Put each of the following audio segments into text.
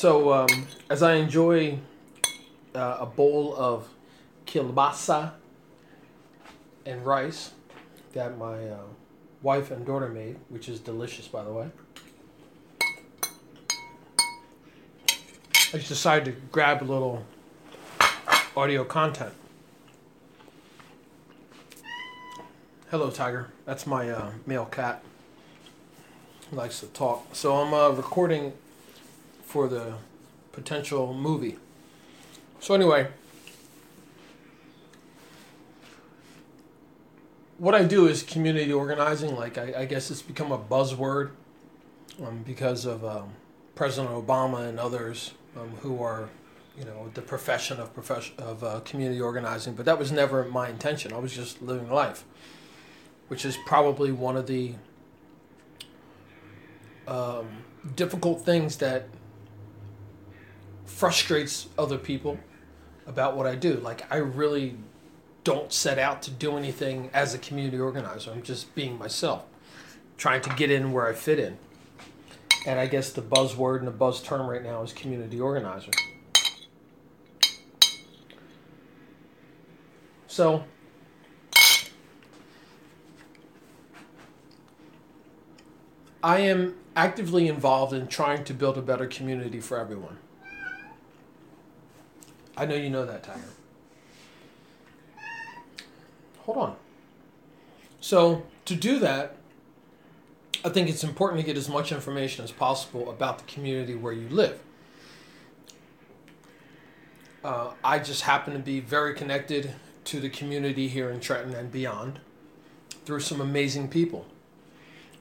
So, um, as I enjoy uh, a bowl of kielbasa and rice that my uh, wife and daughter made, which is delicious, by the way, I just decided to grab a little audio content. Hello, Tiger. That's my uh, male cat. He likes to talk. So I'm uh, recording for the potential movie. So anyway, what I do is community organizing. Like I, I guess it's become a buzzword um, because of um, President Obama and others um, who are, you know, the profession of profession of uh, community organizing. But that was never my intention. I was just living life, which is probably one of the um, difficult things that frustrates other people about what I do. Like I really don't set out to do anything as a community organizer. I'm just being myself, trying to get in where I fit in. And I guess the buzzword and the buzz term right now is community organizer. So I am actively involved in trying to build a better community for everyone. I know you know that, Tiger. Hold on. So, to do that, I think it's important to get as much information as possible about the community where you live. Uh, I just happen to be very connected to the community here in Trenton and beyond through some amazing people.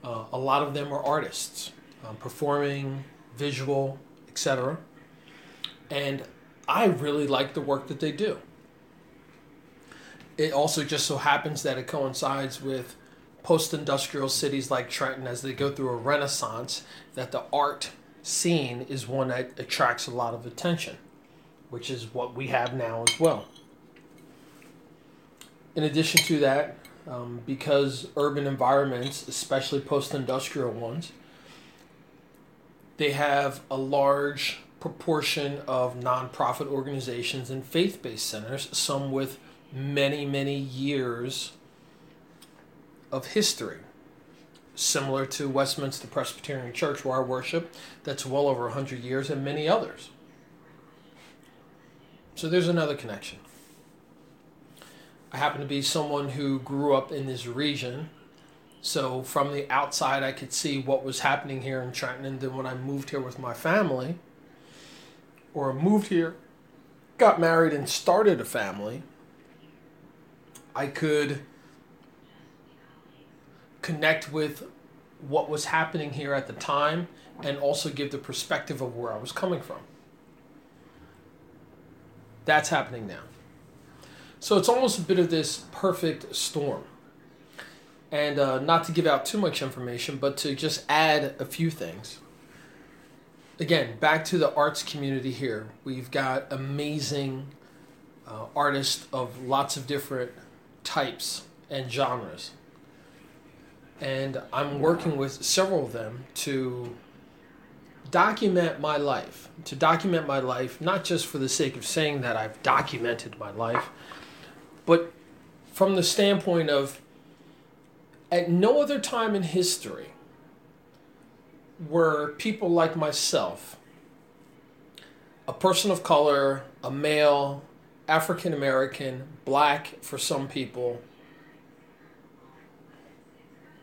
Uh, a lot of them are artists, um, performing, visual, etc. And I really like the work that they do. It also just so happens that it coincides with post industrial cities like Trenton as they go through a renaissance, that the art scene is one that attracts a lot of attention, which is what we have now as well. In addition to that, um, because urban environments, especially post industrial ones, they have a large proportion of nonprofit organizations and faith based centers, some with many, many years of history. Similar to Westminster Presbyterian Church, where I worship, that's well over 100 years, and many others. So there's another connection. I happen to be someone who grew up in this region. So from the outside, I could see what was happening here in Trenton. And then when I moved here with my family, or moved here, got married, and started a family, I could connect with what was happening here at the time and also give the perspective of where I was coming from. That's happening now. So it's almost a bit of this perfect storm. And uh, not to give out too much information, but to just add a few things again, back to the arts community here. We've got amazing uh, artists of lots of different types and genres. And I'm working with several of them to document my life. To document my life, not just for the sake of saying that I've documented my life, but from the standpoint of at no other time in history were people like myself, a person of color, a male, African American, black for some people,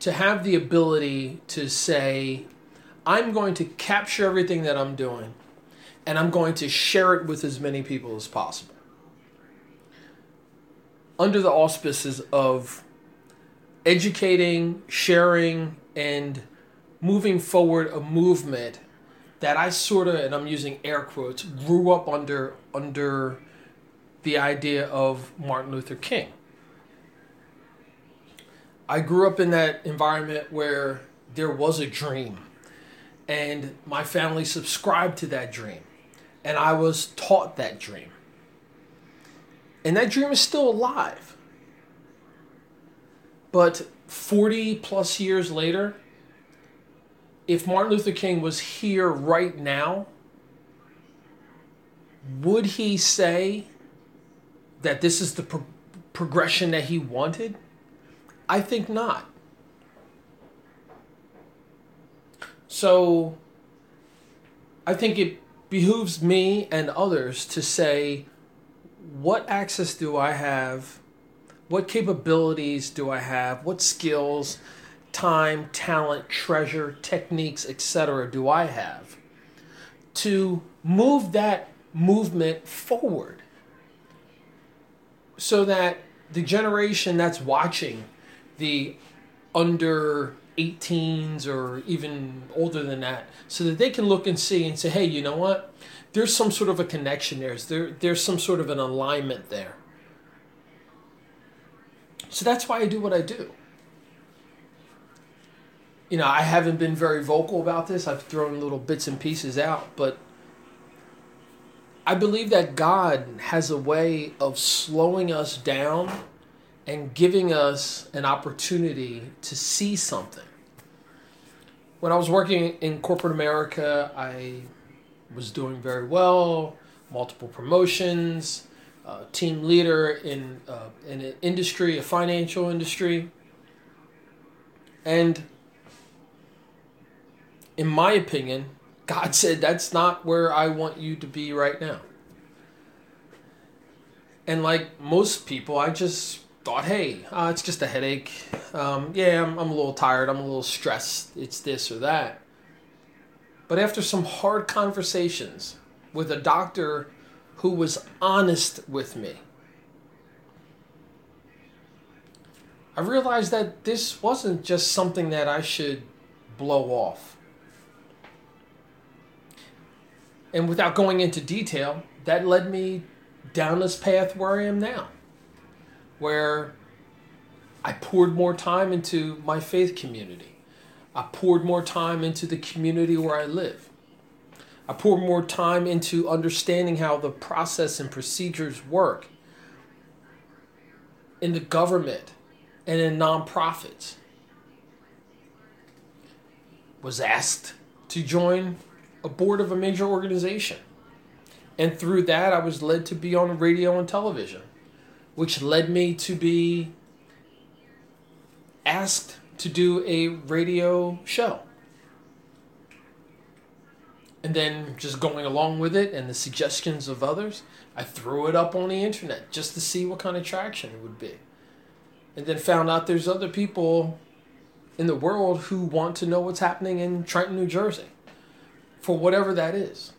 to have the ability to say, I'm going to capture everything that I'm doing and I'm going to share it with as many people as possible. Under the auspices of educating, sharing, and moving forward a movement that I sort of, and I'm using air quotes, grew up under under the idea of Martin Luther King. I grew up in that environment where there was a dream, and my family subscribed to that dream, and I was taught that dream. And that dream is still alive. But 40 plus years later, if Martin Luther King was here right now, would he say that this is the pro- progression that he wanted? I think not. So I think it behooves me and others to say what access do I have? What capabilities do I have? What skills, time, talent, treasure, techniques, etc. do I have to move that movement forward? So that the generation that's watching the under 18s or even older than that so that they can look and see and say hey you know what? There's some sort of a connection there. There there's some sort of an alignment there. So that's why I do what I do you know I haven't been very vocal about this I've thrown little bits and pieces out but I believe that God has a way of slowing us down and giving us an opportunity to see something. When I was working in corporate America, I was doing very well, multiple promotions, uh, team leader in, uh, in an industry, a financial industry. And in my opinion, God said, That's not where I want you to be right now. And like most people, I just thought, hey, uh, it's just a headache. Um, yeah, I'm, I'm a little tired. I'm a little stressed. It's this or that. But after some hard conversations with a doctor who was honest with me, I realized that this wasn't just something that I should blow off. And without going into detail, that led me down this path where I am now where I poured more time into my faith community. I poured more time into the community where I live. I poured more time into understanding how the process and procedures work in the government and in nonprofits. Was asked to join a board of a major organization. And through that, I was led to be on radio and television which led me to be asked to do a radio show. And then just going along with it and the suggestions of others, I threw it up on the internet just to see what kind of traction it would be. And then found out there's other people in the world who want to know what's happening in Trenton, New Jersey, for whatever that is.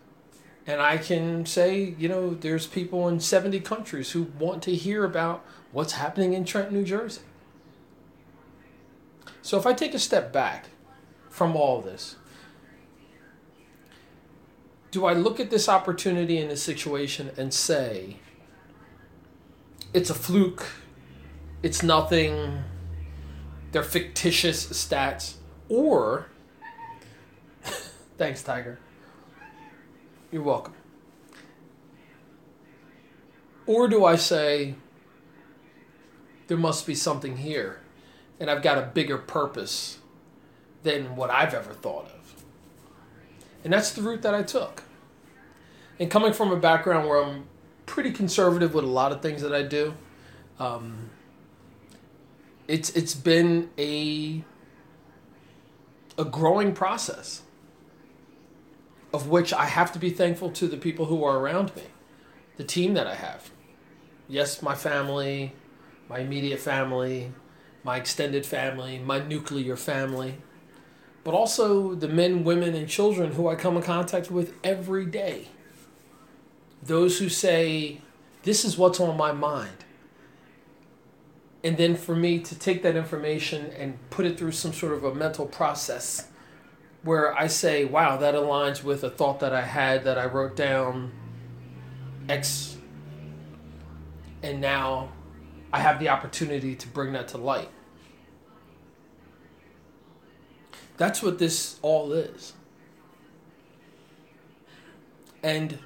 And I can say, you know, there's people in 70 countries who want to hear about what's happening in Trenton, New Jersey. So if I take a step back from all this, do I look at this opportunity in this situation and say, it's a fluke, it's nothing, they're fictitious stats, or, thanks, Tiger you're welcome. Or do I say, there must be something here, and I've got a bigger purpose than what I've ever thought of? And that's the route that I took. And coming from a background where I'm pretty conservative with a lot of things that I do, um, it's it's been a a growing process of which I have to be thankful to the people who are around me, the team that I have. Yes, my family, my immediate family, my extended family, my nuclear family, but also the men, women, and children who I come in contact with every day. Those who say, This is what's on my mind. And then for me to take that information and put it through some sort of a mental process where I say, wow, that aligns with a thought that I had that I wrote down X, and now I have the opportunity to bring that to light. That's what this all is. And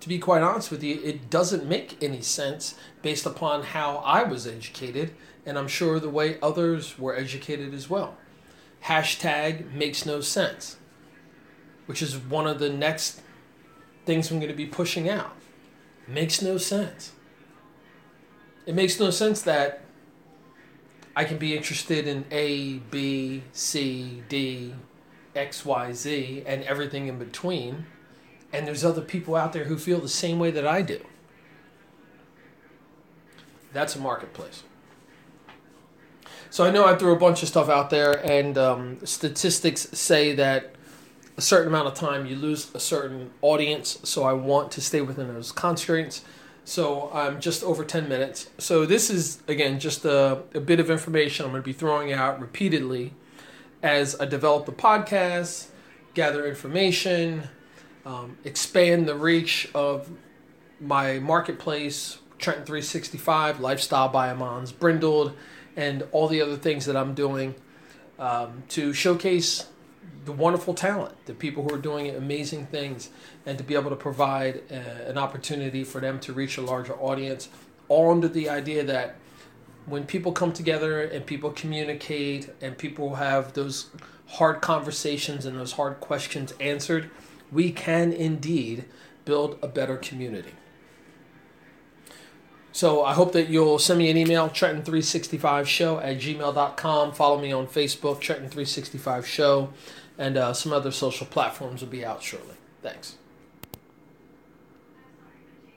to be quite honest with you, it doesn't make any sense based upon how I was educated, and I'm sure the way others were educated as well hashtag makes no sense, which is one of the next things I'm going to be pushing out. makes no sense. It makes no sense that I can be interested in A, B, C, D, X, Y, Z, and everything in between, and there's other people out there who feel the same way that I do. That's a marketplace. So I know I threw a bunch of stuff out there, and um, statistics say that a certain amount of time you lose a certain audience. So I want to stay within those constraints. So I'm just over 10 minutes. So this is, again, just a, a bit of information I'm going to be throwing out repeatedly as I develop the podcast, gather information, um, expand the reach of my marketplace, Trenton 365, Lifestyle by Amans Brindled, and all the other things that I'm doing um, to showcase the wonderful talent, the people who are doing amazing things, and to be able to provide uh, an opportunity for them to reach a larger audience, all under the idea that when people come together and people communicate and people have those hard conversations and those hard questions answered, we can indeed build a better community. So I hope that you'll send me an email, Trenton365show at gmail.com. Follow me on Facebook, Trenton365show, and uh, some other social platforms will be out shortly. Thanks.